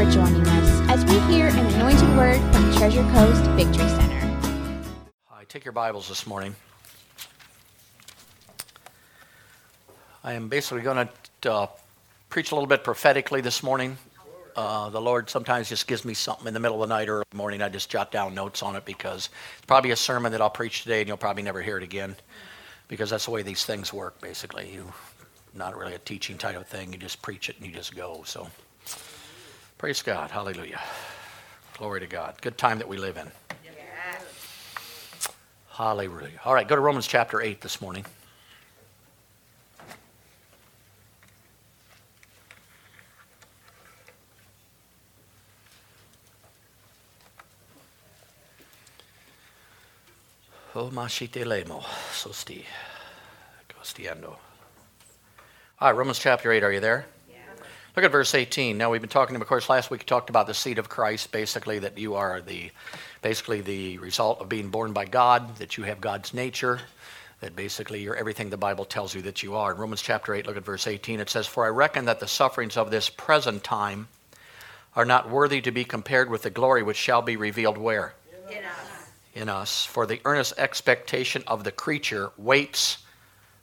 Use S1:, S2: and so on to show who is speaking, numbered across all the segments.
S1: for joining us as we hear an anointed word from Treasure Coast Victory Center.
S2: Hi, take your Bibles this morning. I am basically going to uh, preach a little bit prophetically this morning. Uh, the Lord sometimes just gives me something in the middle of the night or early morning. I just jot down notes on it because it's probably a sermon that I'll preach today and you'll probably never hear it again because that's the way these things work, basically. You, not really a teaching type of thing. You just preach it and you just go. So, praise God. Hallelujah. Glory to God. Good time that we live in. Hallelujah. All right, go to Romans chapter 8 this morning. Oh, sosti. All right, Romans chapter 8, are you there? Look at verse 18. Now, we've been talking, of course, last week we talked about the seed of Christ, basically, that you are the, basically the result of being born by God, that you have God's nature, that basically you're everything the Bible tells you that you are. In Romans chapter 8, look at verse 18. It says, For I reckon that the sufferings of this present time are not worthy to be compared with the glory which shall be revealed where? In us in us, for the earnest expectation of the creature waits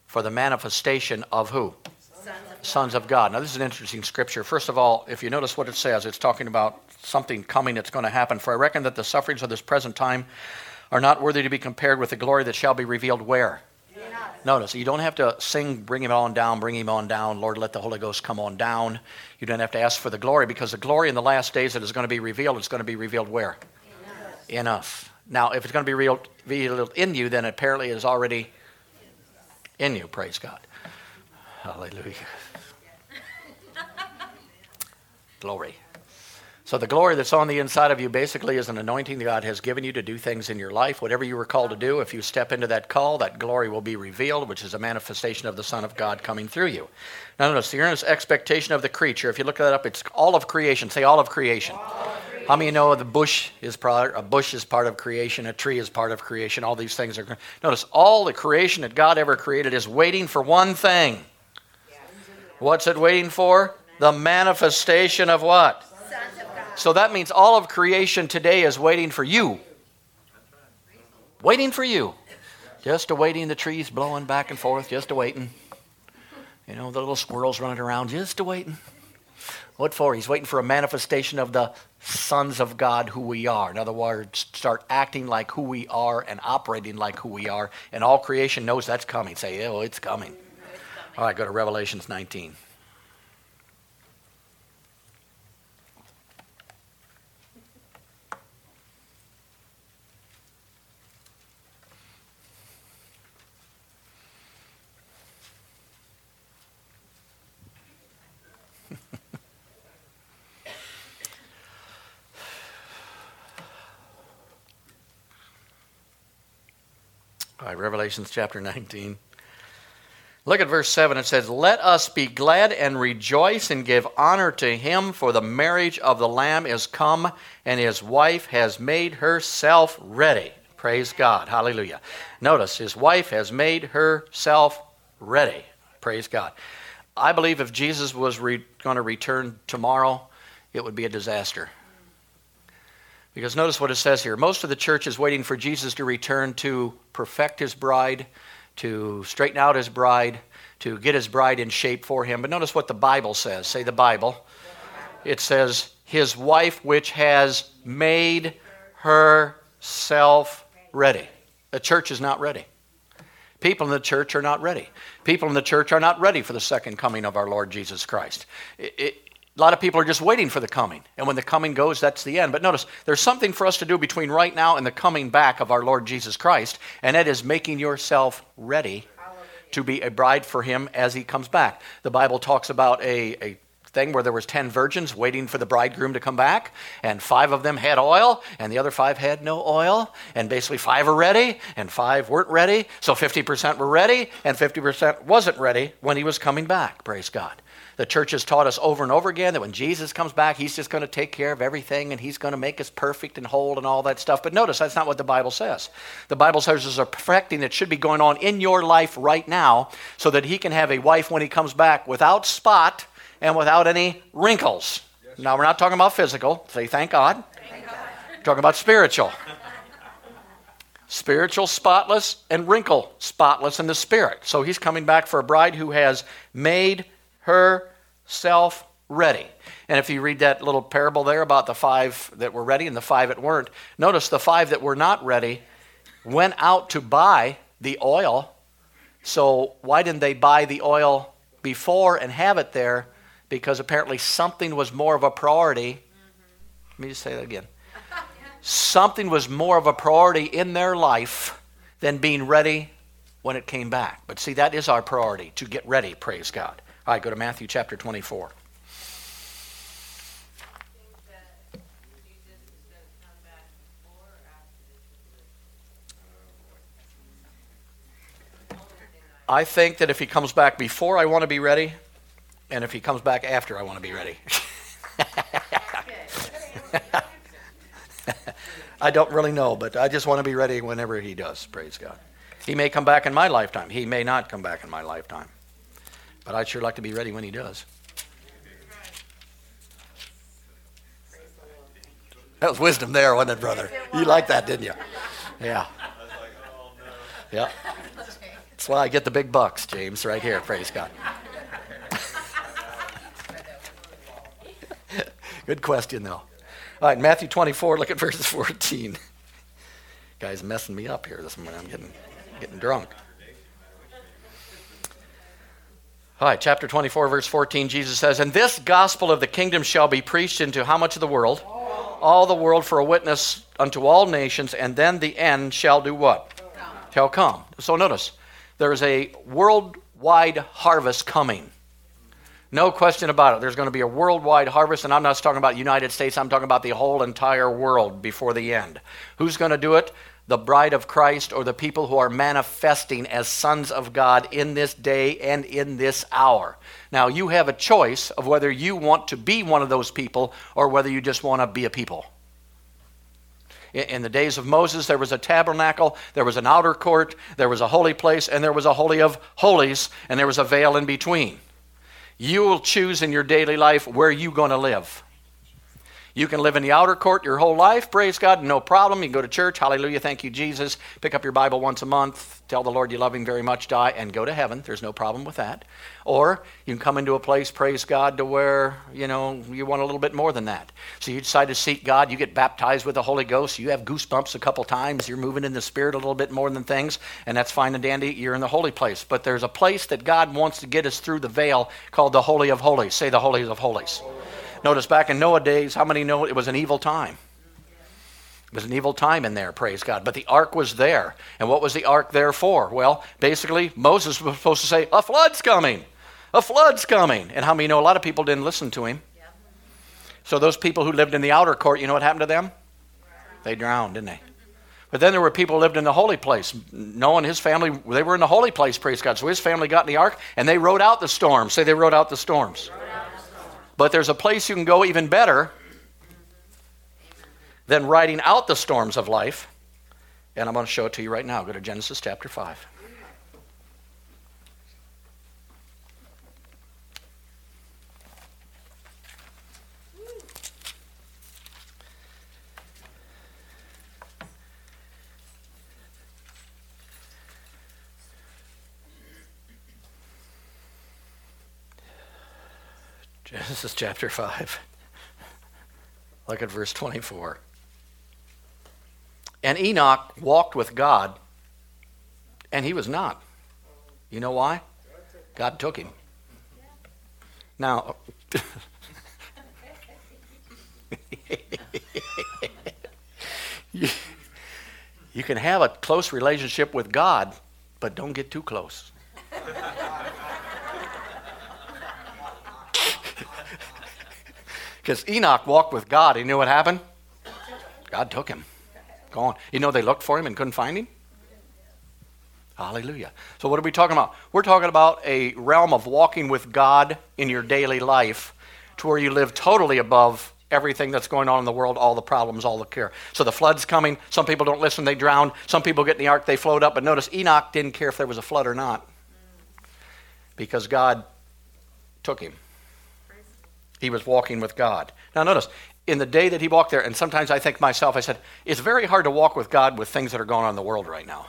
S2: for the manifestation of who? Sons of, God. Now, this is an interesting scripture. First of all, if you notice what it says, it's talking about something coming that's going to happen. For I reckon that the sufferings of this present time are not worthy to be compared with the glory that shall be revealed where? Notice, you don't have to sing, bring him on down, bring him on down, Lord, let the Holy Ghost come on down. You don't have to ask for the glory because the glory in the last days that is going to be revealed is going to be revealed where? In us. In us. Now, if it's going to be revealed in you, then apparently it is already in you. Praise God. Hallelujah. Glory. So, the glory that's on the inside of you basically is an anointing that God has given you to do things in your life. Whatever you were called to do, if you step into that call, that glory will be revealed, which is a manifestation of the Son of God coming through you. Now, notice the earnest expectation of the creature. If you look that up, it's all of creation. Say all of creation. All how many know the bush is part, a bush is part of creation, a tree is part of creation, all these things are. Notice all the creation that God ever created is waiting for one thing. What's it waiting for? The manifestation of what? So that means all of creation today is waiting for you. Waiting for you. Just awaiting the trees blowing back and forth, just awaiting. You know, the little squirrels running around, just awaiting. What for? He's waiting for a manifestation of the sons of God who we are. In other words, start acting like who we are and operating like who we are. And all creation knows that's coming. Say, oh, it's coming. It's coming. All right, go to Revelations 19. All right, Revelations chapter 19. Look at verse 7. It says, Let us be glad and rejoice and give honor to him, for the marriage of the Lamb is come, and his wife has made herself ready. Praise God. Hallelujah. Notice, his wife has made herself ready. Praise God. I believe if Jesus was re- going to return tomorrow, it would be a disaster. Because notice what it says here. Most of the church is waiting for Jesus to return to perfect his bride, to straighten out his bride, to get his bride in shape for him. But notice what the Bible says. Say the Bible. It says, His wife which has made herself ready. The church is not ready. People in the church are not ready. People in the church are not ready for the second coming of our Lord Jesus Christ. It, it, a lot of people are just waiting for the coming. And when the coming goes, that's the end. But notice, there's something for us to do between right now and the coming back of our Lord Jesus Christ, and that is making yourself ready to be a bride for him as he comes back. The Bible talks about a, a thing where there was 10 virgins waiting for the bridegroom to come back and five of them had oil and the other five had no oil and basically five are ready and five weren't ready so 50% were ready and 50% wasn't ready when he was coming back praise god the church has taught us over and over again that when Jesus comes back, he's just going to take care of everything and he's going to make us perfect and whole and all that stuff. But notice that's not what the Bible says. The Bible says there's a perfecting that should be going on in your life right now so that he can have a wife when he comes back without spot and without any wrinkles. Yes, Now, we're not talking about physical. Say, thank God. Thank God. talking about spiritual. spiritual, spotless, and wrinkle spotless in the spirit. So he's coming back for a bride who has made herself ready. And if you read that little parable there about the five that were ready and the five that weren't, notice the five that were not ready went out to buy the oil. So why didn't they buy the oil before and have it there? Because apparently something was more of a priority. Let me just say that again. something was more of a priority in their life than being ready when it came back. But see, that is our priority to get ready, praise God. All right, go to Matthew chapter 24. I think that if he comes back before I want to be ready, and if he comes back after I want to be ready. I don't really know, but I just want to be ready whenever he does. Praise God. He may come back in my lifetime. He may not come back in my lifetime. But I'd sure like to be ready when he does. That was wisdom there, wasn't it, brother? You liked that, didn't you? Yeah. Yeah. That's why I get the big bucks, James, right here. Praise God. Good question, though. All right, Matthew 24, look at verse 14. Guy's messing me up here this morning. I'm getting, getting drunk. All right, chapter 24, verse 14, Jesus says, And this gospel of the kingdom shall be preached into how much of the world? All the world for a witness unto all nations, and then the end shall do what? Shall come. So notice, there is a worldwide harvest coming. No question about it. There's going to be a worldwide harvest, and I'm not talking about United States, I'm talking about the whole entire world before the end. Who's going to do it? The bride of Christ or the people who are manifesting as sons of God in this day and in this hour. Now, you have a choice of whether you want to be one of those people or whether you just want to be a people. In the days of Moses, there was a tabernacle, there was an outer court, there was a holy place, and there was a holy of holies, and there was a veil in between. You will choose in your daily life where you're going to live. You can live in the outer court your whole life, praise God, no problem. You can go to church, hallelujah, thank you, Jesus. Pick up your Bible once a month, tell the Lord you love Him very much, die, and go to heaven. There's no problem with that. Or you can come into a place, praise God, to where, you know, you want a little bit more than that. So you decide to seek God, you get baptized with the Holy Ghost, you have goosebumps a couple times, you're moving in the Spirit a little bit more than things, and that's fine and dandy, you're in the holy place. But there's a place that God wants to get us through the veil called the Holy of Holies. Say the Holy of Holies. Notice back in Noah days, how many know it was an evil time? It was an evil time in there, praise God. But the ark was there. And what was the ark there for? Well, basically, Moses was supposed to say, A flood's coming. A flood's coming. And how many know a lot of people didn't listen to him? So those people who lived in the outer court, you know what happened to them? They drowned, didn't they? But then there were people who lived in the holy place. Noah and his family, they were in the holy place, praise God. So his family got in the ark and they rode out the storms. Say they rode out the storms. But there's a place you can go even better than riding out the storms of life. And I'm going to show it to you right now. Go to Genesis chapter 5. Genesis chapter 5. Look at verse 24. And Enoch walked with God, and he was not. You know why? God took him. Now, you, you can have a close relationship with God, but don't get too close. Because Enoch walked with God. He knew what happened? God took him. Gone. You know they looked for him and couldn't find him? Hallelujah. So, what are we talking about? We're talking about a realm of walking with God in your daily life to where you live totally above everything that's going on in the world, all the problems, all the care. So, the flood's coming. Some people don't listen, they drown. Some people get in the ark, they float up. But notice Enoch didn't care if there was a flood or not because God took him. He was walking with God. Now, notice, in the day that he walked there, and sometimes I think myself, I said, it's very hard to walk with God with things that are going on in the world right now.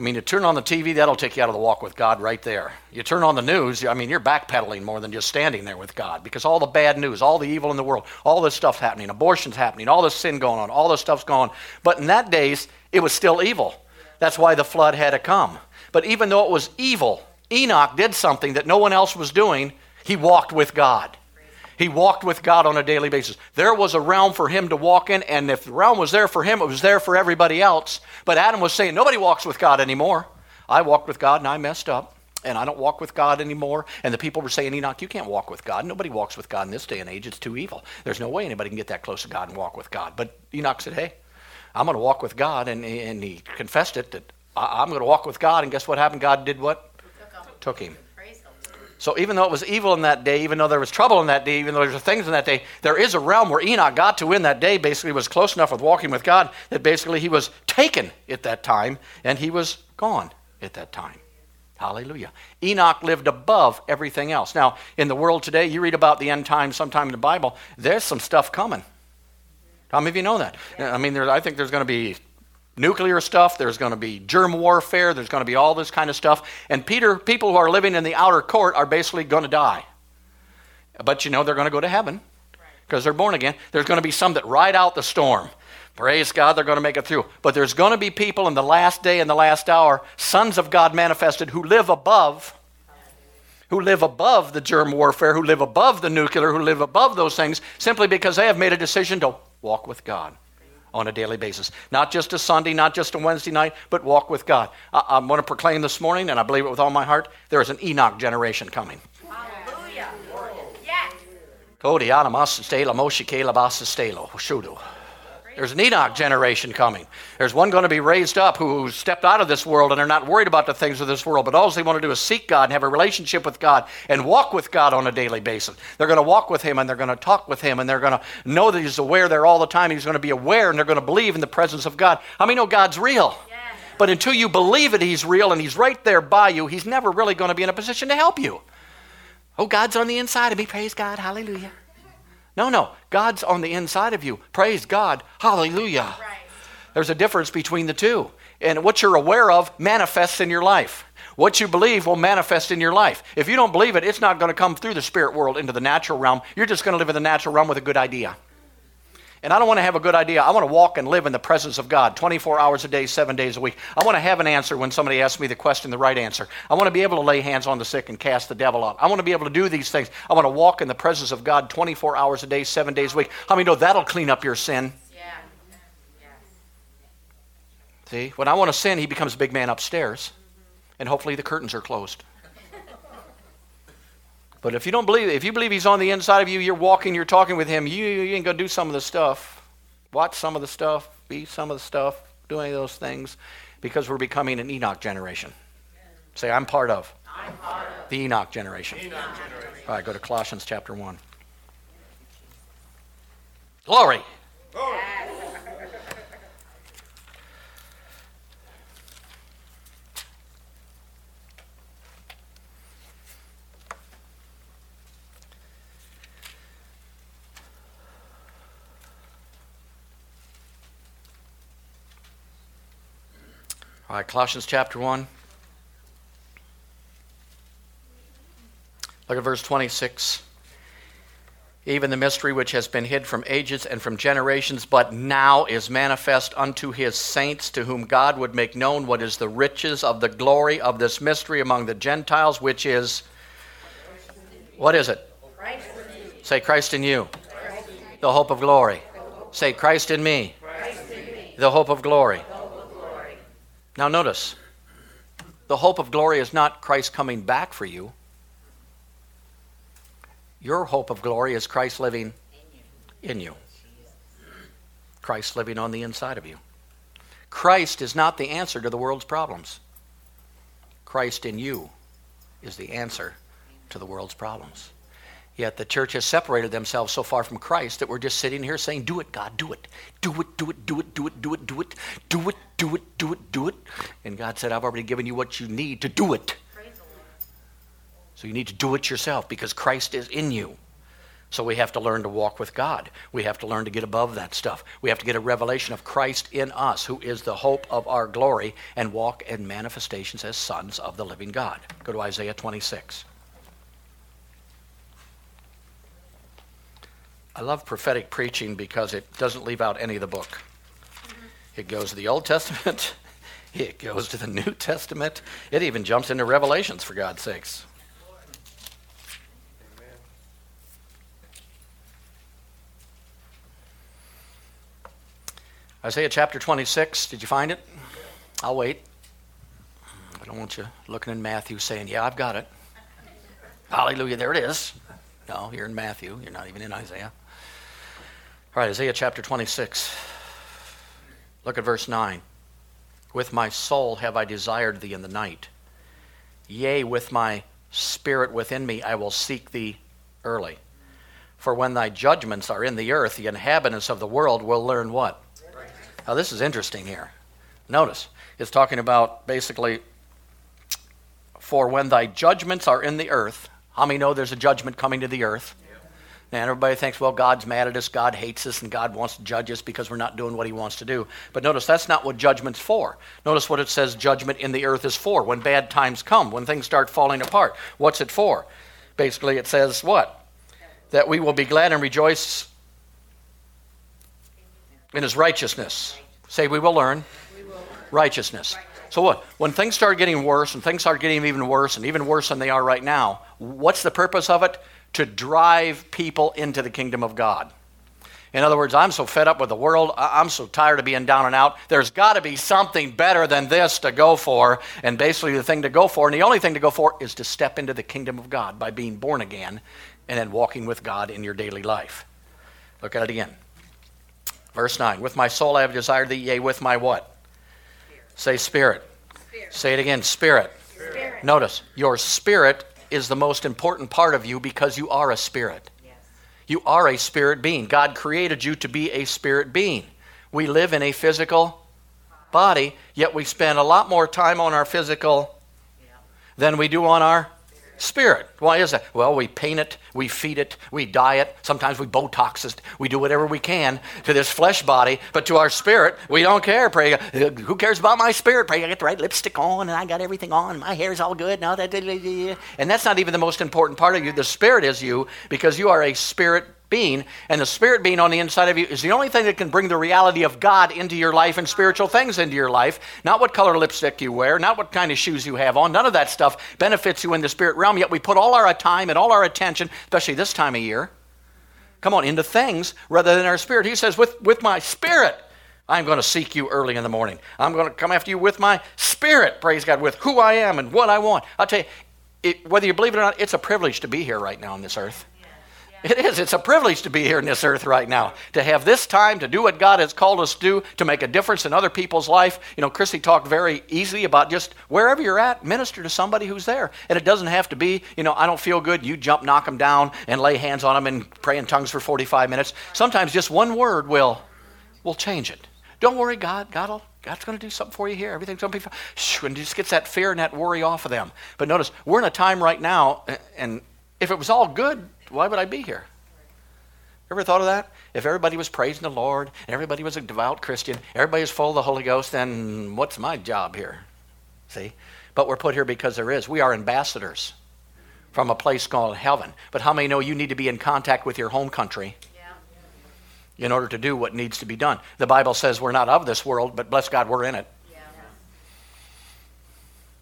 S2: I mean, you turn on the TV, that'll take you out of the walk with God right there. You turn on the news, I mean, you're backpedaling more than just standing there with God because all the bad news, all the evil in the world, all this stuff's happening, abortion's happening, all this sin going on, all this stuff's going on. But in that days, it was still evil. That's why the flood had to come. But even though it was evil, Enoch did something that no one else was doing. He walked with God. He walked with God on a daily basis. There was a realm for him to walk in, and if the realm was there for him, it was there for everybody else. But Adam was saying, Nobody walks with God anymore. I walked with God and I messed up, and I don't walk with God anymore. And the people were saying, Enoch, you can't walk with God. Nobody walks with God in this day and age. It's too evil. There's no way anybody can get that close to God and walk with God. But Enoch said, Hey, I'm going to walk with God. And, and he confessed it that I'm going to walk with God. And guess what happened? God did what? Took him. So even though it was evil in that day, even though there was trouble in that day, even though there were things in that day, there is a realm where Enoch got to in that day, basically was close enough with walking with God that basically he was taken at that time and he was gone at that time. Hallelujah. Enoch lived above everything else. Now, in the world today, you read about the end times sometime in the Bible, there's some stuff coming. How many of you know that? I mean, there, I think there's going to be nuclear stuff, there's going to be germ warfare, there's going to be all this kind of stuff. And Peter, people who are living in the outer court are basically going to die. But you know they're going to go to heaven because they're born again. There's going to be some that ride out the storm. Praise God, they're going to make it through. But there's going to be people in the last day and the last hour, sons of God manifested, who live above, who live above the germ warfare, who live above the nuclear, who live above those things, simply because they have made a decision to walk with God on a daily basis. Not just a Sunday, not just a Wednesday night, but walk with God. I, I want to proclaim this morning, and I believe it with all my heart, there is an Enoch generation coming. Hallelujah. Yes. There's an Enoch generation coming. There's one going to be raised up who stepped out of this world and they're not worried about the things of this world, but all they want to do is seek God and have a relationship with God and walk with God on a daily basis. They're going to walk with Him and they're going to talk with Him and they're going to know that He's aware there all the time. He's going to be aware and they're going to believe in the presence of God. How many know God's real? But until you believe that He's real and He's right there by you, He's never really going to be in a position to help you. Oh, God's on the inside of me. Praise God. Hallelujah. No, no. God's on the inside of you. Praise God. Hallelujah. Right. There's a difference between the two. And what you're aware of manifests in your life. What you believe will manifest in your life. If you don't believe it, it's not going to come through the spirit world into the natural realm. You're just going to live in the natural realm with a good idea. And I don't want to have a good idea. I want to walk and live in the presence of God 24 hours a day, seven days a week. I want to have an answer when somebody asks me the question, the right answer. I want to be able to lay hands on the sick and cast the devil out. I want to be able to do these things. I want to walk in the presence of God 24 hours a day, seven days a week. How many know that'll clean up your sin? Yeah. See, when I want to sin, he becomes a big man upstairs. And hopefully the curtains are closed. But if you don't believe, if you believe he's on the inside of you, you're walking, you're talking with him, you, you ain't going to do some of the stuff. Watch some of the stuff, be some of the stuff, do any of those things, because we're becoming an Enoch generation. Say, I'm part of, I'm part of. the Enoch generation. Enoch generation. All right, go to Colossians chapter 1. Glory. Glory. All right, Colossians chapter 1. Look at verse 26. Even the mystery which has been hid from ages and from generations, but now is manifest unto his saints, to whom God would make known what is the riches of the glory of this mystery among the Gentiles, which is. What is it? Christ Say Christ in you. Christ in the hope of glory. Say Christ in me. Christ in me. The hope of glory. Now, notice the hope of glory is not Christ coming back for you. Your hope of glory is Christ living in you. Christ living on the inside of you. Christ is not the answer to the world's problems. Christ in you is the answer to the world's problems. Yet the church has separated themselves so far from Christ that we're just sitting here saying, Do it, God, do it. Do it, do it, do it, do it, do it, do it, do it, do it, do it, do it. And God said, I've already given you what you need to do it. So you need to do it yourself because Christ is in you. So we have to learn to walk with God. We have to learn to get above that stuff. We have to get a revelation of Christ in us, who is the hope of our glory, and walk in manifestations as sons of the living God. Go to Isaiah 26. I love prophetic preaching because it doesn't leave out any of the book. It goes to the Old Testament, it goes to the New Testament, it even jumps into Revelations, for God's sakes. Isaiah chapter 26, did you find it? I'll wait. I don't want you looking in Matthew saying, Yeah, I've got it. Hallelujah, there it is. No, you're in Matthew. You're not even in Isaiah. All right, Isaiah chapter 26. Look at verse 9. With my soul have I desired thee in the night. Yea, with my spirit within me I will seek thee early. For when thy judgments are in the earth, the inhabitants of the world will learn what? Now, this is interesting here. Notice, it's talking about basically, for when thy judgments are in the earth, how many know there's a judgment coming to the earth? And everybody thinks, well, God's mad at us, God hates us, and God wants to judge us because we're not doing what He wants to do. But notice that's not what judgment's for. Notice what it says judgment in the earth is for. When bad times come, when things start falling apart, what's it for? Basically, it says what? That we will be glad and rejoice in His righteousness. Say, we will learn, we will learn. righteousness. So what? When things start getting worse, and things start getting even worse, and even worse than they are right now, what's the purpose of it? To drive people into the kingdom of God. In other words, I'm so fed up with the world. I'm so tired of being down and out. There's got to be something better than this to go for. And basically, the thing to go for, and the only thing to go for, is to step into the kingdom of God by being born again and then walking with God in your daily life. Look at it again. Verse 9 With my soul I have desired thee, yea, with my what? Spirit. Say spirit. spirit. Say it again spirit. spirit. Notice, your spirit is the most important part of you because you are a spirit. Yes. You are a spirit being. God created you to be a spirit being. We live in a physical body, yet we spend a lot more time on our physical than we do on our spirit. Why is that? Well, we paint it, we feed it, we diet. Sometimes we Botox it. We do whatever we can to this flesh body, but to our spirit, we don't care. Pray, who cares about my spirit? Pray, I get the right lipstick on and I got everything on. My hair's all good. Now that, and that's not even the most important part of you. The spirit is you because you are a spirit being, and the spirit being on the inside of you is the only thing that can bring the reality of God into your life and spiritual things into your life. Not what color lipstick you wear, not what kind of shoes you have on. None of that stuff benefits you in the spirit realm. Yet we put all our time and all our attention, especially this time of year, come on, into things rather than our spirit. He says, with, with my spirit, I'm going to seek you early in the morning. I'm going to come after you with my spirit, praise God, with who I am and what I want. I'll tell you, it, whether you believe it or not, it's a privilege to be here right now on this earth. It is. It's a privilege to be here in this earth right now, to have this time to do what God has called us to do, to make a difference in other people's life. You know, Christy talked very easily about just wherever you're at, minister to somebody who's there. And it doesn't have to be, you know, I don't feel good, you jump, knock them down, and lay hands on them and pray in tongues for 45 minutes. Sometimes just one word will, will change it. Don't worry, God. God will God's going to do something for you here. Everything's going to be fine. Shh, and just gets that fear and that worry off of them. But notice, we're in a time right now, and if it was all good, why would I be here? Ever thought of that? If everybody was praising the Lord, everybody was a devout Christian, everybody was full of the Holy Ghost, then what's my job here? See? But we're put here because there is. We are ambassadors from a place called heaven. But how many know you need to be in contact with your home country in order to do what needs to be done? The Bible says we're not of this world, but bless God, we're in it.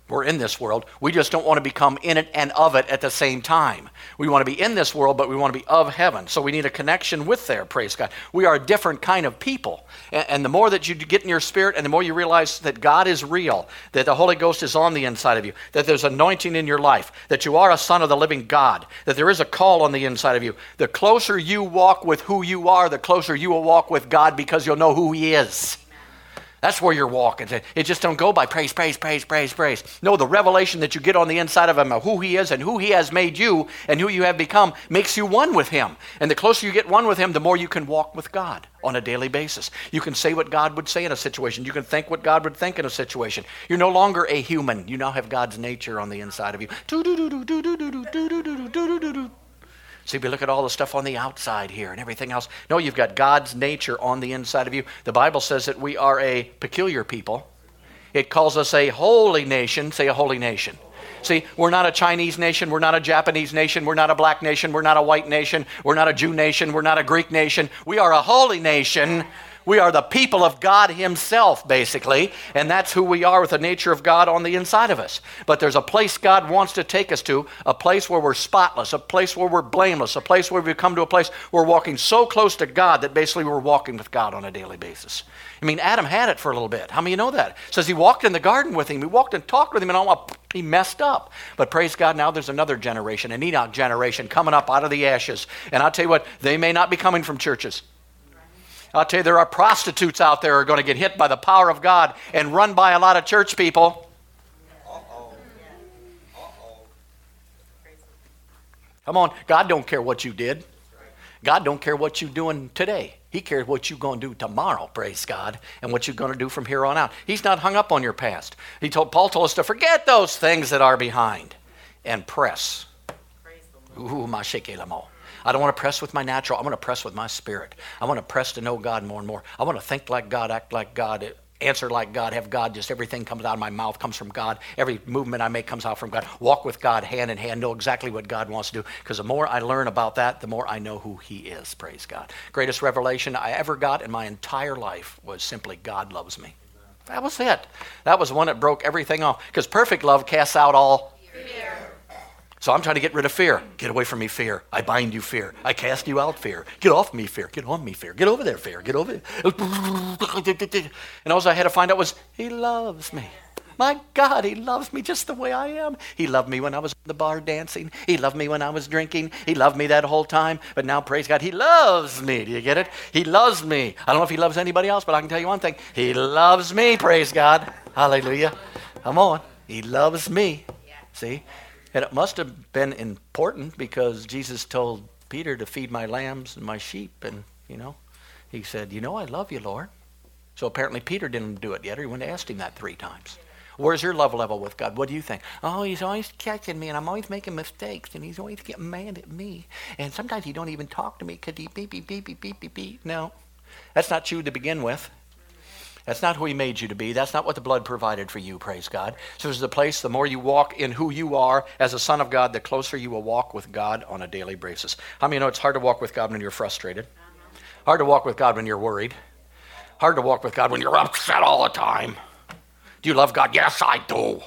S2: We're in this world. We just don't want to become in it and of it at the same time. We want to be in this world, but we want to be of heaven. So we need a connection with there, praise God. We are a different kind of people. And, the more that you get in your spirit and the more you realize that God is real, that the Holy Ghost is on the inside of you, that there's anointing in your life, that you are a son of the living God, that there is a call on the inside of you, the closer you walk with who you are, the closer you will walk with God because you'll know who He is. That's where you're walking. It just don't go by praise, praise, praise, praise, praise. No, the revelation that you get on the inside of him of who he is and who he has made you and who you have become makes you one with him. And the closer you get one with him, the more you can walk with God on a daily basis. You can say what God would say in a situation. You can think what God would think in a situation. You're no longer a human. You now have God's nature on the inside of you. See, if we look at all the stuff on the outside here and everything else. No, you've got God's nature on the inside of you. The Bible says that we are a peculiar people. It calls us a holy nation. Say a holy nation. See, we're not a Chinese nation. We're not a Japanese nation. We're not a black nation. We're not a white nation. We're not a Jew nation. We're not a Greek nation. We are a holy nation we are the people of God Himself, basically, and that's who we are with the nature of God on the inside of us. But there's a place God wants to take us to, a place where we're spotless, a place where we're blameless, a place where we come to a place where we're walking so close to God that basically we're walking with God on a daily basis. I mean, Adam had it for a little bit. How many you know that? It says he walked in the garden with him. He walked and talked with him, and all he messed up. But praise God, now there's another generation, an Enoch generation coming up out of the ashes. And I'll tell you what, they may not be coming from churches. I'll tell you, there are prostitutes out there who are going to get hit by the power of God and run by a lot of church people. Come on, God don't care what you did. God don't care what you're doing today. He cares what you're going to do tomorrow, praise God, and what you're going to do from here on out. He's not hung up on your past. He told Paul told us to forget those things that are behind and press. Ooh, my I don't want to press with my natural. I want to press with my spirit. I want to press to know God more and more. I want to think like God, act like God, answer like God, have God. Just everything comes out of my mouth comes from God. Every movement I make comes out from God. Walk with God hand in hand. Know exactly what God wants to do. Because the more I learn about that, the more I know who He is. Praise God. Greatest revelation I ever got in my entire life was simply God loves me. That was it. That was one that broke everything off. Because perfect love casts out all fear. So I'm trying to get rid of fear. Get away from me, fear. I bind you, fear. I cast you out, fear. Get off me, fear. Get on me, fear. Get over there, fear. Get over there. And all I had to find out was, He loves me. My God, He loves me just the way I am. He loved me when I was in the bar dancing. He loved me when I was drinking. He loved me that whole time. But now, praise God, He loves me. Do you get it? He loves me. I don't know if He loves anybody else, but I can tell you one thing He loves me, praise God. Hallelujah. Come on. He loves me. See? And it must have been important because Jesus told Peter to feed my lambs and my sheep. And, you know, he said, You know, I love you, Lord. So apparently Peter didn't do it yet, he went and asked him that three times. Where's your love level with God? What do you think? Oh, he's always catching me, and I'm always making mistakes, and he's always getting mad at me. And sometimes he don't even talk to me because he beep, beep, beep, beep, beep, beep, beep. No, that's not true to begin with. That's not who He made you to be. That's not what the blood provided for you, praise God. So there's a place, the more you walk in who you are as a son of God, the closer you will walk with God on a daily basis. How many know it's hard to walk with God when you're frustrated? Hard to walk with God when you're worried. Hard to walk with God when you're upset all the time. Do you love God? Yes, I do.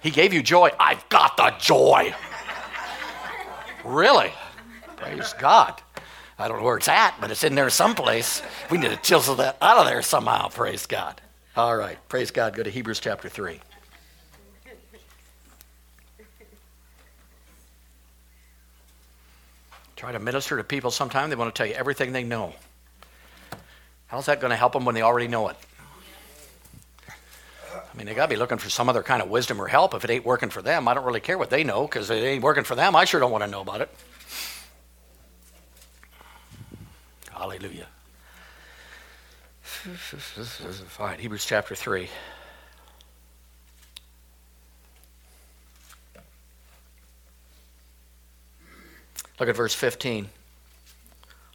S2: He gave you joy. I've got the joy. Really? Praise God. I don't know where it's at, but it's in there someplace. We need to chisel that out of there somehow. Praise God. All right. Praise God. Go to Hebrews chapter 3. Try to minister to people sometime. They want to tell you everything they know. How's that going to help them when they already know it? I mean, they got to be looking for some other kind of wisdom or help. If it ain't working for them, I don't really care what they know because it ain't working for them. I sure don't want to know about it. Hallelujah. All right, Hebrews chapter 3. Look at verse 15.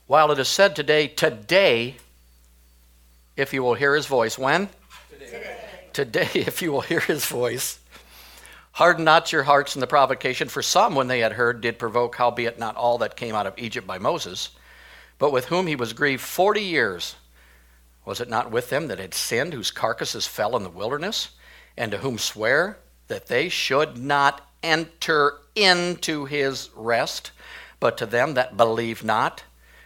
S2: While it is said today, today, if you will hear his voice, when? Today. Today, if you will hear his voice. Harden not your hearts in the provocation, for some, when they had heard, did provoke, howbeit not all that came out of Egypt by Moses but with whom he was grieved forty years. Was it not with them that had sinned, whose carcasses fell in the wilderness, and to whom swear that they should not enter into his rest, but to them that believe not?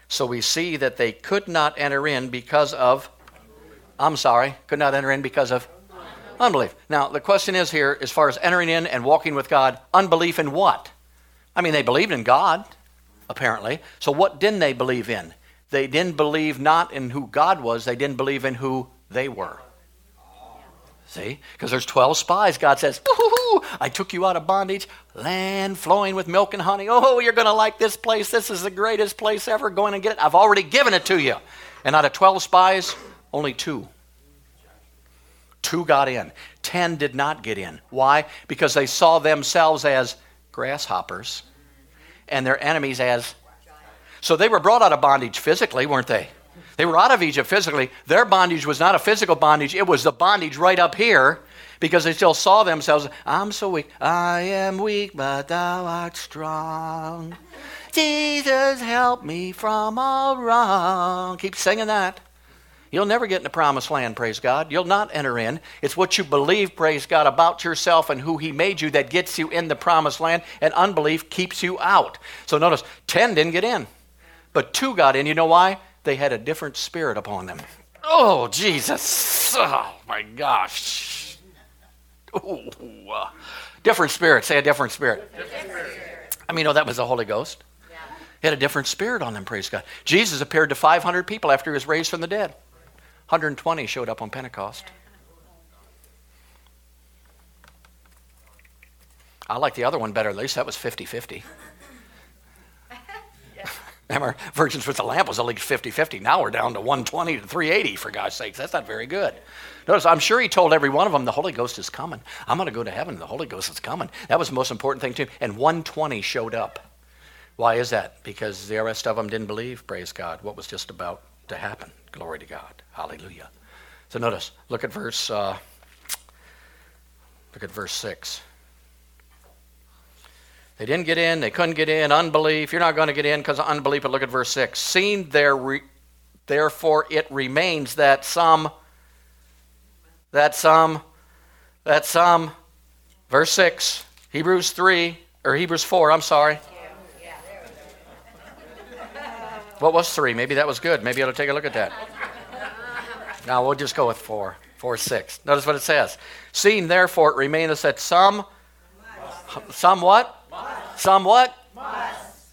S2: So we see that they could not enter in because of, I'm sorry, could not enter in because of unbelief. Now, the question is here, as far as entering in and walking with God, unbelief in what? I mean, they believed in God apparently. So, what didn't they believe in? They didn't believe not in who God was, they didn't believe in who they were. See? Because there's 12 spies. God says, I took you out of bondage, land flowing with milk and honey. Oh, you're going to like this place. This is the greatest place ever. Go in and get it. I've already given it to you. And out of 12 spies, only two. Two got in. Ten did not get in. Why? Because they saw themselves as grasshoppers and their enemies as. So they were brought out of bondage physically, weren't they? They were out of Egypt physically. Their bondage was not a physical bondage, it was the bondage right up here because they still saw themselves. I'm so weak. I am weak, but thou art strong. Jesus, help me from all wrong. Keep singing that. You'll never get in the promised land, praise God. You'll not enter in. It's what you believe, praise God, about yourself and who He made you that gets you in the promised land, and unbelief keeps you out. So notice, 10 didn't get in, but 2 got in. You know why? They had a different spirit upon them. Oh, Jesus. Oh, my gosh. Ooh. Uh, different spirit. Say a different spirit. Different spirit. I mean, oh, that was the Holy Ghost. Yeah. He had a different spirit on them, praise God. Jesus appeared to 500 people after he was raised from the dead. 120 showed up on Pentecost. I like the other one better. At least that was 50 50. Remember, Virgins with the Lamp was at least 50 50. Now we're down to 120 to 380, for God's sakes. That's not very good. Notice, I'm sure he told every one of them, the Holy Ghost is coming. I'm going to go to heaven. The Holy Ghost is coming. That was the most important thing to him. And 120 showed up. Why is that? Because the rest of them didn't believe, praise God, what was just about to happen. Glory to God. Hallelujah. So notice, look at verse uh, look at verse 6. They didn't get in, they couldn't get in, unbelief. You're not going to get in because of unbelief, but look at verse 6. Seen there re- therefore it remains that some that some that some verse 6, Hebrews 3 or Hebrews 4, I'm sorry. What was 3? Maybe that was good. Maybe I'll take a look at that. Now we'll just go with four, four, six. Notice what it says. Seeing therefore it remaineth that some, must. some what? Must. Some what? Must.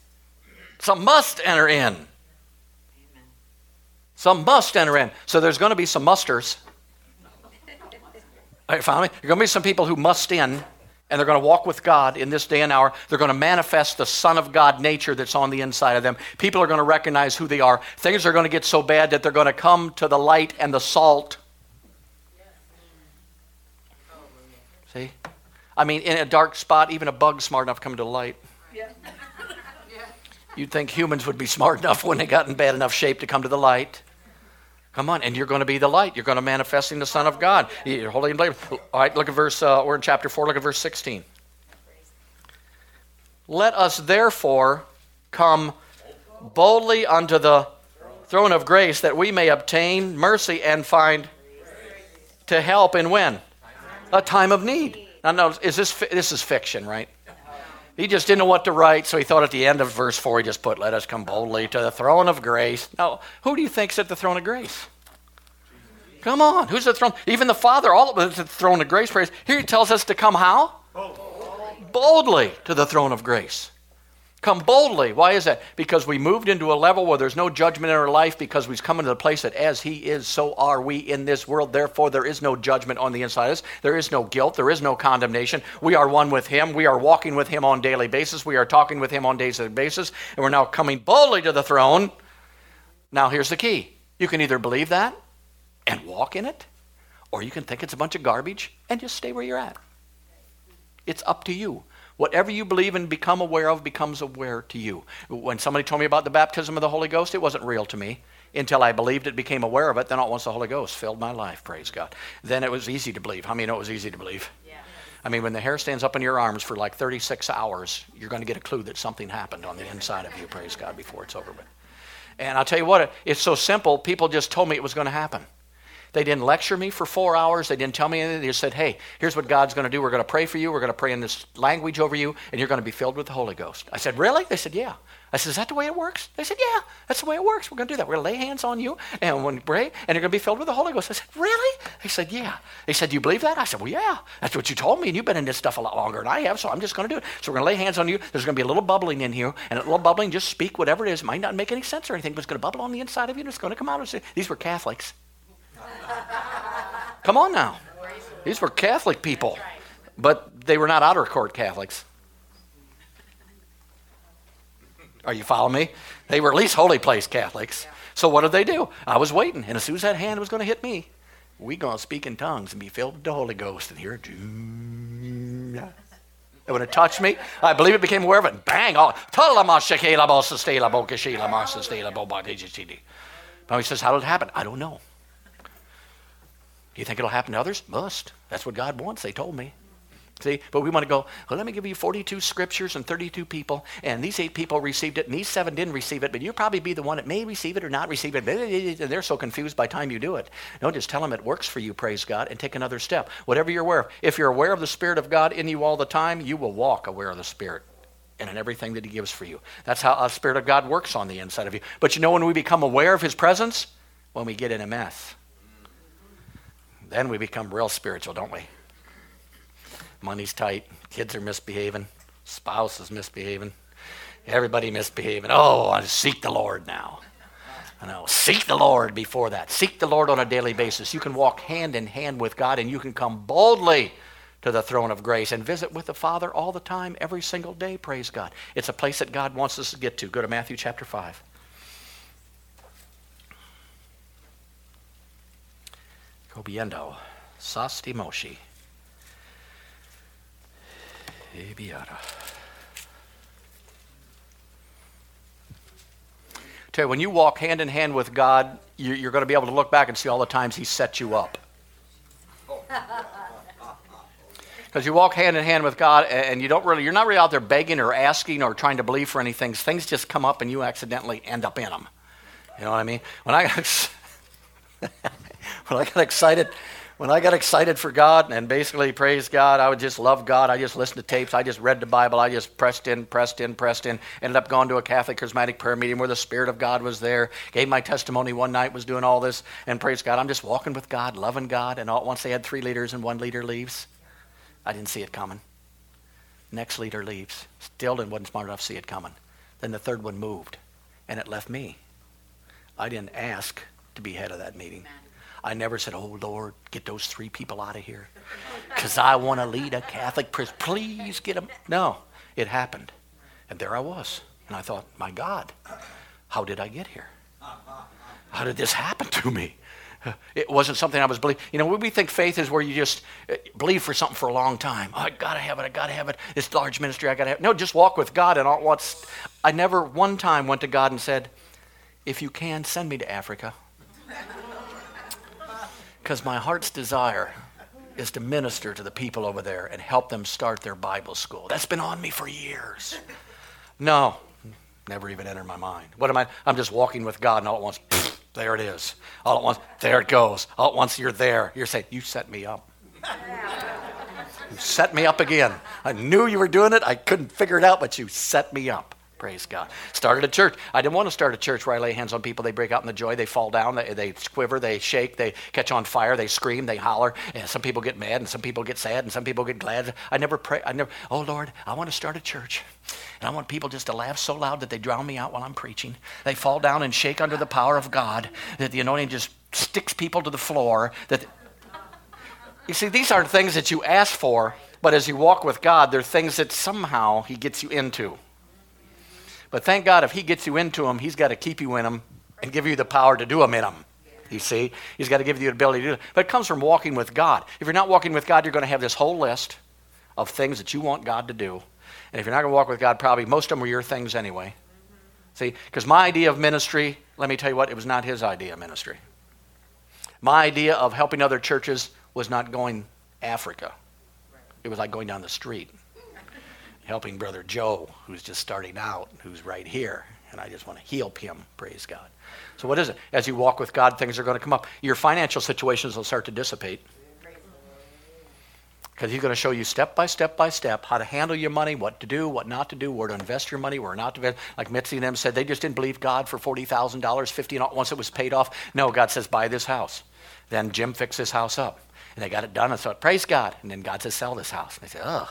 S2: Some must enter in. Amen. Some must enter in. So there's going to be some musters. Right, follow me? There's going to be some people who must in and they're going to walk with God in this day and hour. They're going to manifest the Son of God nature that's on the inside of them. People are going to recognize who they are. Things are going to get so bad that they're going to come to the light and the salt. See? I mean, in a dark spot, even a bug's smart enough to come to the light. You'd think humans would be smart enough when they got in bad enough shape to come to the light. Come on, and you're going to be the light. You're going to manifest in the Son of God. You're holy and All right, look at verse. Uh, we're in chapter four. Look at verse sixteen. Let us therefore come boldly unto the throne of grace, that we may obtain mercy and find to help in when a time of need. Now, no, is this this is fiction, right? He just didn't know what to write, so he thought at the end of verse 4, he just put, Let us come boldly to the throne of grace. Now, who do you think's at the throne of grace? Come on, who's at the throne? Even the Father, all of us at the throne of grace. Praise. Here he tells us to come how? Boldly. boldly to the throne of grace. Come boldly. Why is that? Because we moved into a level where there's no judgment in our life because we've come into the place that as He is, so are we in this world. Therefore, there is no judgment on the inside of us. There is no guilt. There is no condemnation. We are one with Him. We are walking with Him on daily basis. We are talking with Him on daily basis. And we're now coming boldly to the throne. Now, here's the key you can either believe that and walk in it, or you can think it's a bunch of garbage and just stay where you're at. It's up to you. Whatever you believe and become aware of becomes aware to you. When somebody told me about the baptism of the Holy Ghost, it wasn't real to me until I believed it, became aware of it. Then, all at once the Holy Ghost filled my life, praise God. Then it was easy to believe. How many know it was easy to believe? Yeah. I mean, when the hair stands up in your arms for like 36 hours, you're going to get a clue that something happened on the inside of you, praise God, before it's over with. And I'll tell you what, it's so simple, people just told me it was going to happen. They didn't lecture me for four hours. They didn't tell me anything. They just said, hey, here's what God's going to do. We're going to pray for you. We're going to pray in this language over you, and you're going to be filled with the Holy Ghost. I said, really? They said, yeah. I said, is that the way it works? They said, yeah, that's the way it works. We're going to do that. We're going to lay hands on you, and when we pray, and you're going to be filled with the Holy Ghost. I said, really? They said, yeah. They said, do you believe that? I said, well, yeah. That's what you told me, and you've been in this stuff a lot longer than I have, so I'm just going to do it. So we're going to lay hands on you. There's going to be a little bubbling in here, and a little bubbling, just speak whatever it is. It might not make any sense or anything, but it's going to bubble on the inside of you, and it's going to come out. These were Catholics. Come on now. These were Catholic people, but they were not outer court Catholics. Are you following me? They were at least holy place Catholics. So what did they do? I was waiting, and as soon as that hand was going to hit me, we gonna speak in tongues and be filled with the Holy Ghost and hear. It. And when it touched me, I believe it became aware of it. Bang! Oh, All, he says, How did it happen? I don't know. You think it'll happen to others? Must. That's what God wants, they told me. See, but we want to go, well, let me give you 42 scriptures and 32 people, and these eight people received it, and these seven didn't receive it, but you'll probably be the one that may receive it or not receive it. And they're so confused by time you do it. No, just tell them it works for you, praise God, and take another step. Whatever you're aware of. If you're aware of the Spirit of God in you all the time, you will walk aware of the Spirit and in everything that He gives for you. That's how the Spirit of God works on the inside of you. But you know when we become aware of His presence? When we get in a mess. Then we become real spiritual, don't we? Money's tight, kids are misbehaving, spouse is misbehaving, everybody misbehaving. Oh, I seek the Lord now. I know. Seek the Lord before that. Seek the Lord on a daily basis. You can walk hand in hand with God and you can come boldly to the throne of grace and visit with the Father all the time, every single day. Praise God. It's a place that God wants us to get to. Go to Matthew chapter 5. Cobiendo. Sasti Moshi. Ebiara. Tell you, when you walk hand in hand with God, you're going to be able to look back and see all the times He set you up. Because you walk hand in hand with God, and you don't really, you're not really out there begging or asking or trying to believe for anything. Things just come up, and you accidentally end up in them. You know what I mean? When I when I got excited when I got excited for God and basically praise God, I would just love God. I just listened to tapes. I just read the Bible. I just pressed in, pressed in, pressed in. Ended up going to a Catholic charismatic prayer meeting where the Spirit of God was there. Gave my testimony one night, was doing all this, and praise God. I'm just walking with God, loving God. And all at once they had three leaders and one leader leaves. I didn't see it coming. Next leader leaves. Still didn't, wasn't smart enough to see it coming. Then the third one moved, and it left me. I didn't ask to be head of that meeting. I never said, Oh Lord, get those three people out of here because I want to lead a Catholic priest. Please get them. No, it happened. And there I was. And I thought, My God, how did I get here? How did this happen to me? It wasn't something I was believing. You know, we think faith is where you just uh, believe for something for a long time. Oh, I gotta have it. I gotta have it. This large ministry, I gotta have. It. No, just walk with God. And all what's. I never one time went to God and said, "If you can, send me to Africa." Because my heart's desire is to minister to the people over there and help them start their Bible school. That's been on me for years. No, never even entered my mind. What am I? I'm just walking with God, and all at once, pfft, there it is. All at once, there it goes. All at once, you're there. You're saying, You set me up. You set me up again. I knew you were doing it. I couldn't figure it out, but you set me up. Praise God. Started a church. I didn't want to start a church where I lay hands on people. They break out in the joy. They fall down. They, they quiver. They shake. They catch on fire. They scream. They holler. And some people get mad and some people get sad and some people get glad. I never pray. I never, oh Lord, I want to start a church. And I want people just to laugh so loud that they drown me out while I'm preaching. They fall down and shake under the power of God. That the anointing just sticks people to the floor. That You see, these aren't things that you ask for, but as you walk with God, they're things that somehow He gets you into. But thank God if He gets you into them, He's got to keep you in them and give you the power to do them in them. You see, He's got to give you the ability to do it. But it comes from walking with God. If you're not walking with God, you're going to have this whole list of things that you want God to do. And if you're not going to walk with God, probably most of them are your things anyway. See, because my idea of ministry, let me tell you what, it was not his idea of ministry. My idea of helping other churches was not going Africa. It was like going down the street helping Brother Joe, who's just starting out, who's right here. And I just want to help him, praise God. So, what is it? As you walk with God, things are going to come up. Your financial situations will start to dissipate. Because he's going to show you step by step by step how to handle your money, what to do, what not to do, where to invest your money, where not to invest. Like Mitzi and them said, they just didn't believe God for $40,000, 50 once it was paid off. No, God says, buy this house. Then Jim fixed this house up. And they got it done and thought, praise God. And then God says, sell this house. And they said, ugh.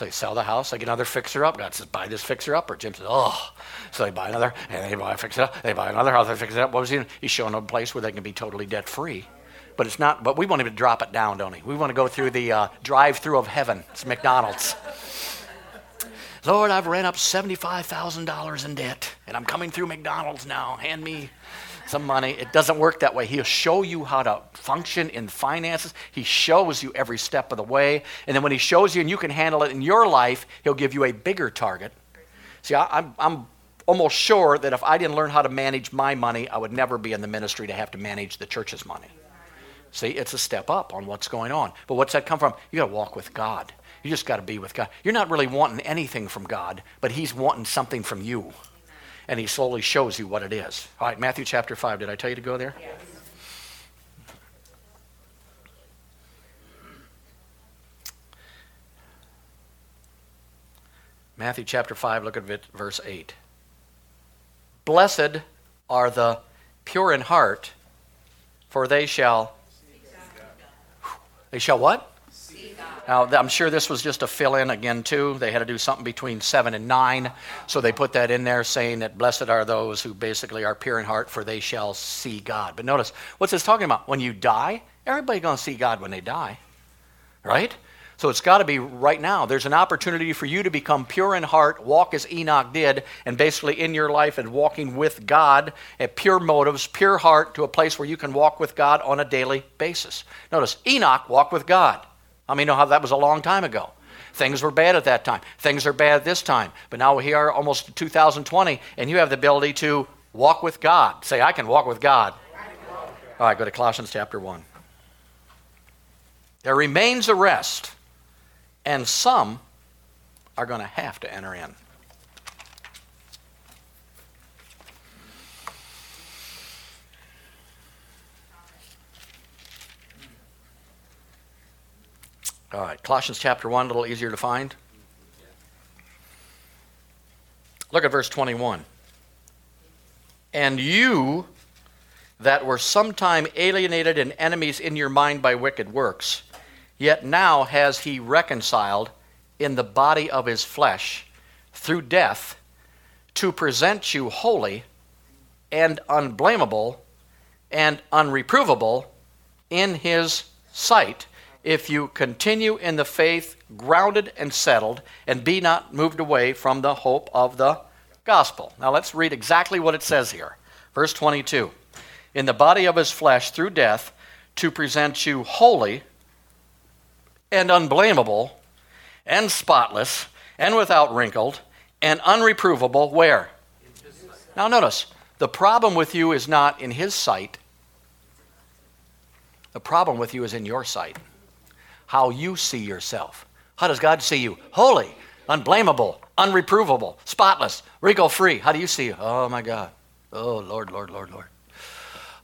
S2: So they sell the house, they get another fixer up. God says, buy this fixer up. Or Jim says, oh. So they buy another, and they buy a fixer up. They buy another house, they fix it up. What was he? He's showing a place where they can be totally debt free. But it's not, but we want him to drop it down, don't we? We want to go through the uh, drive through of heaven. It's McDonald's. Lord, I've ran up $75,000 in debt, and I'm coming through McDonald's now. Hand me some money. It doesn't work that way. He'll show you how to function in finances. He shows you every step of the way. And then when he shows you and you can handle it in your life, he'll give you a bigger target. See, I, I'm, I'm almost sure that if I didn't learn how to manage my money, I would never be in the ministry to have to manage the church's money. See, it's a step up on what's going on. But what's that come from? You got to walk with God. You just got to be with God. You're not really wanting anything from God, but He's wanting something from you. And He slowly shows you what it is. All right, Matthew chapter 5. Did I tell you to go there? Yes. Matthew chapter 5, look at verse 8. Blessed are the pure in heart, for they shall. They shall what? Uh, now, I'm sure this was just a fill in again, too. They had to do something between 7 and 9. So they put that in there saying that blessed are those who basically are pure in heart, for they shall see God. But notice, what's this talking about? When you die, everybody's going to see God when they die, right? So it's got to be right now. There's an opportunity for you to become pure in heart, walk as Enoch did, and basically in your life and walking with God at pure motives, pure heart, to a place where you can walk with God on a daily basis. Notice, Enoch walked with God. I mean, know how that was a long time ago. Things were bad at that time. Things are bad this time. But now we are almost 2020, and you have the ability to walk with God. Say, I can walk with God. All right, go to Colossians chapter 1. There remains a rest, and some are going to have to enter in. All right, Colossians chapter 1, a little easier to find. Look at verse 21. And you that were sometime alienated and enemies in your mind by wicked works, yet now has he reconciled in the body of his flesh through death to present you holy and unblameable and unreprovable in his sight if you continue in the faith, grounded and settled, and be not moved away from the hope of the gospel. Now let's read exactly what it says here. Verse 22 In the body of his flesh through death, to present you holy and unblameable and spotless and without wrinkled and unreprovable. Where? Now notice, the problem with you is not in his sight. The problem with you is in your sight how you see yourself. How does God see you? Holy, unblameable, unreprovable, spotless, wrinkle free. How do you see you? Oh my God. Oh Lord, Lord, Lord, Lord.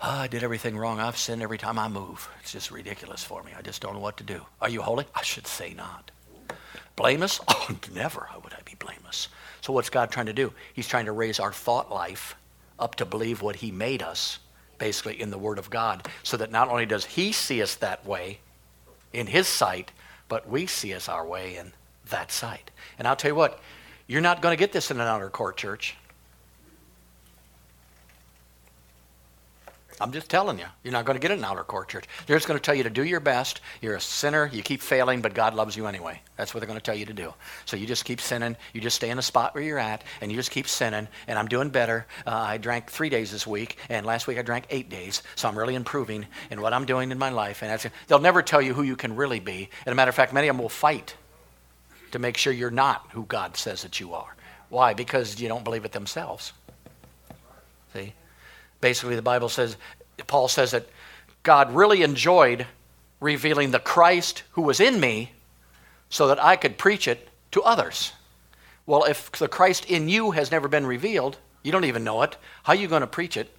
S2: Oh, I did everything wrong. I've sinned every time I move. It's just ridiculous for me. I just don't know what to do. Are you holy? I should say not. Blameless? Oh, never how would I be blameless. So what's God trying to do? He's trying to raise our thought life up to believe what he made us, basically in the Word of God, so that not only does he see us that way, in his sight, but we see us our way in that sight. And I'll tell you what, you're not going to get this in an outer court church. I'm just telling you, you're not going to get an outer court church. They're just going to tell you to do your best. You're a sinner. You keep failing, but God loves you anyway. That's what they're going to tell you to do. So you just keep sinning. You just stay in the spot where you're at, and you just keep sinning. And I'm doing better. Uh, I drank three days this week, and last week I drank eight days. So I'm really improving in what I'm doing in my life. And they'll never tell you who you can really be. And a matter of fact, many of them will fight to make sure you're not who God says that you are. Why? Because you don't believe it themselves. See? Basically, the Bible says, Paul says that God really enjoyed revealing the Christ who was in me so that I could preach it to others. Well, if the Christ in you has never been revealed, you don't even know it, how are you going to preach it?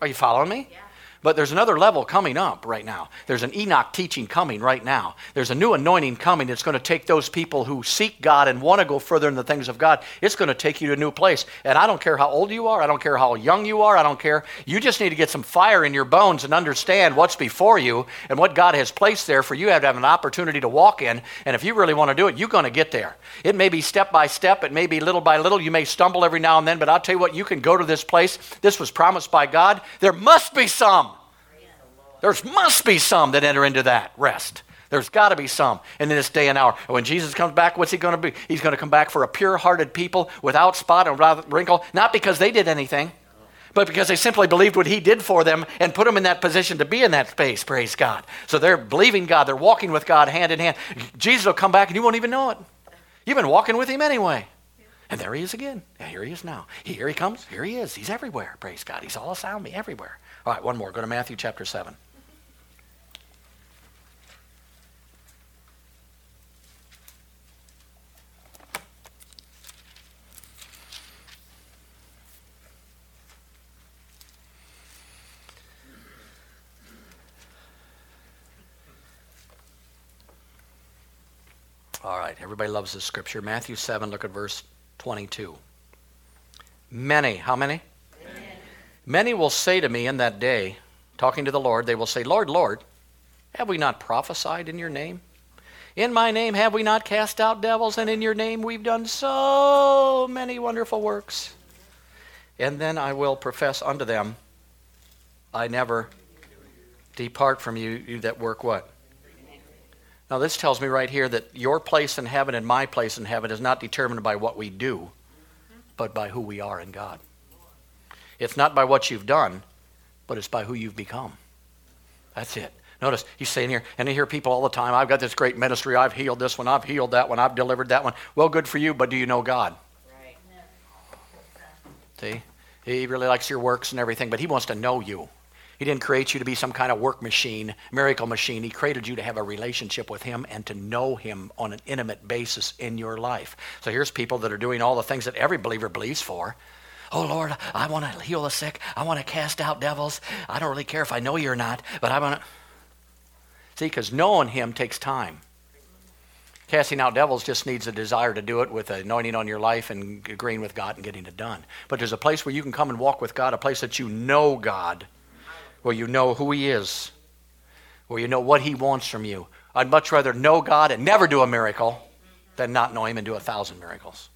S2: Are you following me? Yeah. But there's another level coming up right now. There's an Enoch teaching coming right now. There's a new anointing coming that's going to take those people who seek God and want to go further in the things of God. It's going to take you to a new place. And I don't care how old you are. I don't care how young you are. I don't care. You just need to get some fire in your bones and understand what's before you and what God has placed there for you to have an opportunity to walk in. And if you really want to do it, you're going to get there. It may be step by step. It may be little by little. You may stumble every now and then. But I'll tell you what, you can go to this place. This was promised by God. There must be some. There must be some that enter into that rest. There's got to be some in this day and hour. When Jesus comes back, what's he going to be? He's going to come back for a pure hearted people without spot and wrinkle, not because they did anything, but because they simply believed what he did for them and put them in that position to be in that space, praise God. So they're believing God, they're walking with God hand in hand. Jesus will come back and you won't even know it. You've been walking with him anyway. And there he is again. Yeah, here he is now. Here he comes. Here he is. He's everywhere. Praise God. He's all around me, everywhere. All right, one more. Go to Matthew chapter 7. All right, everybody loves this scripture. Matthew 7, look at verse 22. Many, how many? Many. Will say to me in that day, talking to the Lord, they will say, Lord, Lord, have we not prophesied in your name? In my name have we not cast out devils, and in your name we've done so many wonderful works? And then I will profess unto them, I never depart from you, you that work what? Now, this tells me right here that your place in heaven and my place in heaven is not determined by what we do, but by who we are in God. It's not by what you've done, but it's by who you've become. That's it. Notice he's saying here, and I hear people all the time, I've got this great ministry, I've healed this one, I've healed that one, I've delivered that one. Well, good for you, but do you know God? Right. See? He really likes your works and everything, but he wants to know you. He didn't create you to be some kind of work machine, miracle machine. He created you to have a relationship with Him and to know Him on an intimate basis in your life. So here's people that are doing all the things that every believer believes for. Oh Lord, I want to heal the sick. I want to cast out devils. I don't really care if I know you or not, but I want to. See, because knowing Him takes time. Casting out devils just needs a desire to do it with anointing on your life and agreeing with God and getting it done. But there's a place where you can come and walk with God, a place that you know God where you know who He is, where you know what He wants from you. I'd much rather know God and never do a miracle than not know Him and do a thousand miracles.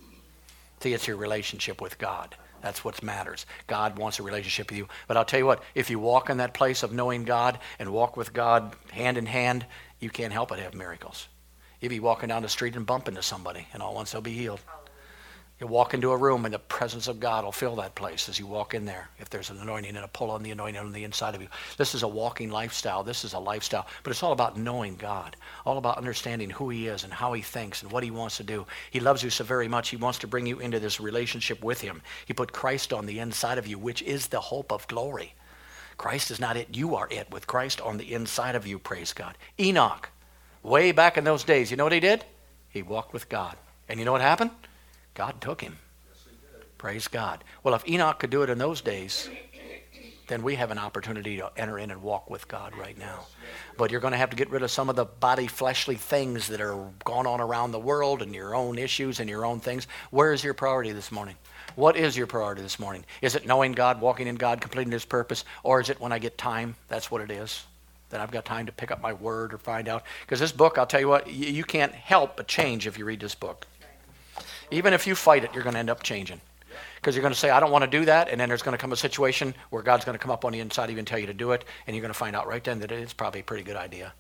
S2: See, it's your relationship with God. That's what matters. God wants a relationship with you. But I'll tell you what, if you walk in that place of knowing God and walk with God hand in hand, you can't help but have miracles. You'll be walking down the street and bump into somebody, and all at once they'll be healed. You walk into a room and the presence of God will fill that place as you walk in there. If there's an anointing and a pull on the anointing on the inside of you. This is a walking lifestyle. This is a lifestyle. But it's all about knowing God, all about understanding who He is and how He thinks and what He wants to do. He loves you so very much, He wants to bring you into this relationship with Him. He put Christ on the inside of you, which is the hope of glory. Christ is not it, you are it, with Christ on the inside of you, praise God. Enoch, way back in those days, you know what he did? He walked with God. And you know what happened? God took him. Praise God. Well, if Enoch could do it in those days, then we have an opportunity to enter in and walk with God right now. But you're going to have to get rid of some of the body fleshly things that are going on around the world and your own issues and your own things. Where is your priority this morning? What is your priority this morning? Is it knowing God, walking in God, completing His purpose? Or is it when I get time? That's what it is. That I've got time to pick up my word or find out. Because this book, I'll tell you what, you can't help but change if you read this book. Even if you fight it, you're going to end up changing. Because you're going to say, I don't want to do that. And then there's going to come a situation where God's going to come up on the inside, even tell you to do it. And you're going to find out right then that it's probably a pretty good idea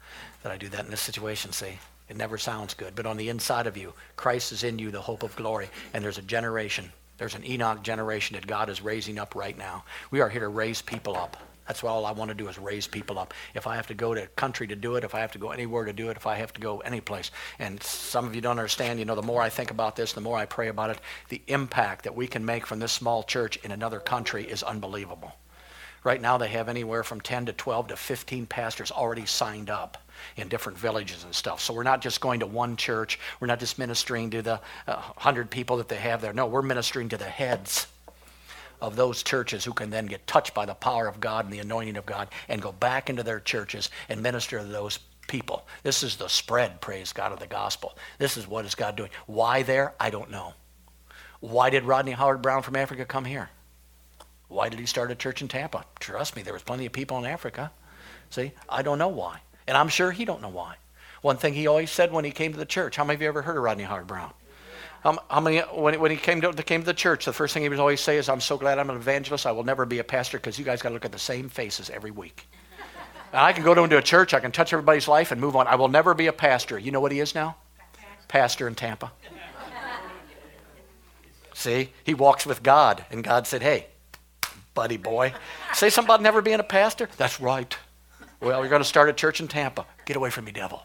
S2: that I do that in this situation. See, it never sounds good. But on the inside of you, Christ is in you, the hope of glory. And there's a generation, there's an Enoch generation that God is raising up right now. We are here to raise people up. That's all I want to do is raise people up. If I have to go to a country to do it, if I have to go anywhere to do it, if I have to go any place. And some of you don't understand, you know, the more I think about this, the more I pray about it, the impact that we can make from this small church in another country is unbelievable. Right now, they have anywhere from 10 to 12 to 15 pastors already signed up in different villages and stuff. So we're not just going to one church. We're not just ministering to the uh, 100 people that they have there. No, we're ministering to the heads of those churches who can then get touched by the power of God and the anointing of God and go back into their churches and minister to those people. This is the spread, praise God, of the gospel. This is what is God doing. Why there? I don't know. Why did Rodney Howard Browne from Africa come here? Why did he start a church in Tampa? Trust me, there was plenty of people in Africa. See, I don't know why. And I'm sure he don't know why. One thing he always said when he came to the church, how many of you ever heard of Rodney Howard-Browne? How, how many, when, when he came to, came to the church, the first thing he would always say is, I'm so glad I'm an evangelist. I will never be a pastor because you guys got to look at the same faces every week. I can go into a church, I can touch everybody's life and move on. I will never be a pastor. You know what he is now? Pastor in Tampa. See, he walks with God, and God said, Hey, buddy boy. Say something about never being a pastor? That's right. Well, you're going to start a church in Tampa. Get away from me, devil.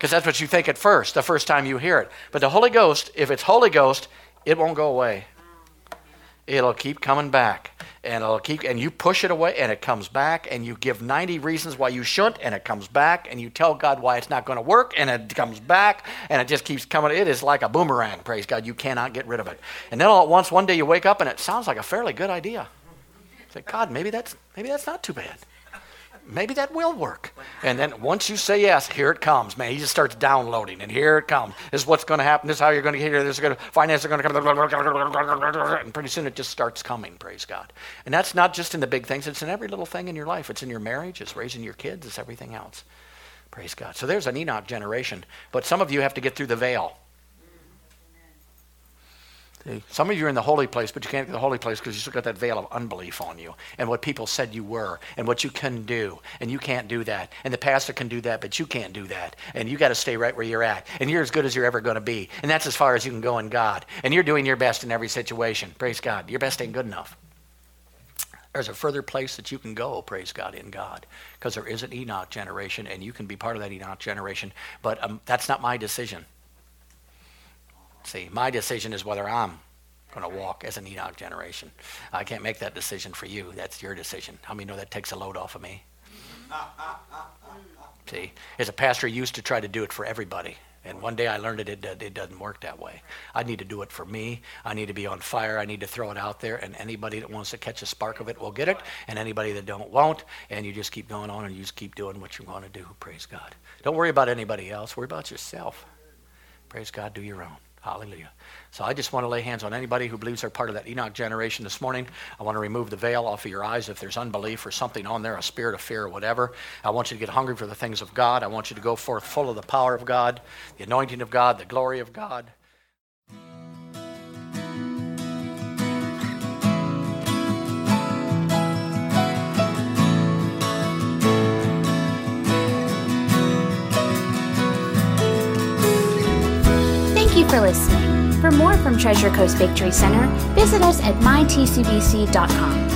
S2: Because that's what you think at first, the first time you hear it. But the Holy Ghost, if it's Holy Ghost, it won't go away. It'll keep coming back. And it'll keep and you push it away and it comes back and you give 90 reasons why you shouldn't and it comes back and you tell God why it's not going to work and it comes back and it just keeps coming. It is like a boomerang, praise God. You cannot get rid of it. And then all at once one day you wake up and it sounds like a fairly good idea. Say, God, maybe that's maybe that's not too bad maybe that will work. And then once you say yes, here it comes, man. He just starts downloading, and here it comes. This is what's going to happen. This is how you're going to get here. This is going to finance are going to come, and pretty soon it just starts coming. Praise God. And that's not just in the big things. It's in every little thing in your life. It's in your marriage. It's raising your kids. It's everything else. Praise God. So there's an Enoch generation. But some of you have to get through the veil. Some of you are in the holy place, but you can't get the holy place because you still got that veil of unbelief on you and what people said you were and what you can do. And you can't do that. And the pastor can do that, but you can't do that. And you got to stay right where you're at. And you're as good as you're ever going to be. And that's as far as you can go in God. And you're doing your best in every situation. Praise God. Your best ain't good enough. There's a further place that you can go, praise God, in God. Because there is an Enoch generation, and you can be part of that Enoch generation. But um, that's not my decision. See, my decision is whether I'm going to walk as an Enoch generation. I can't make that decision for you. That's your decision. How many know that takes a load off of me? See, as a pastor, I used to try to do it for everybody. And one day I learned that it, it doesn't work that way. I need to do it for me. I need to be on fire. I need to throw it out there. And anybody that wants to catch a spark of it will get it. And anybody that don't won't. And you just keep going on and you just keep doing what you want to do. Praise God. Don't worry about anybody else. Worry about yourself. Praise God. Do your own. Hallelujah. So I just want to lay hands on anybody who believes they're part of that Enoch generation this morning. I want to remove the veil off of your eyes if there's unbelief or something on there, a spirit of fear or whatever. I want you to get hungry for the things of God. I want you to go forth full of the power of God, the anointing of God, the glory of God.
S1: For listening. For more from Treasure Coast Victory Center, visit us at mytcvc.com.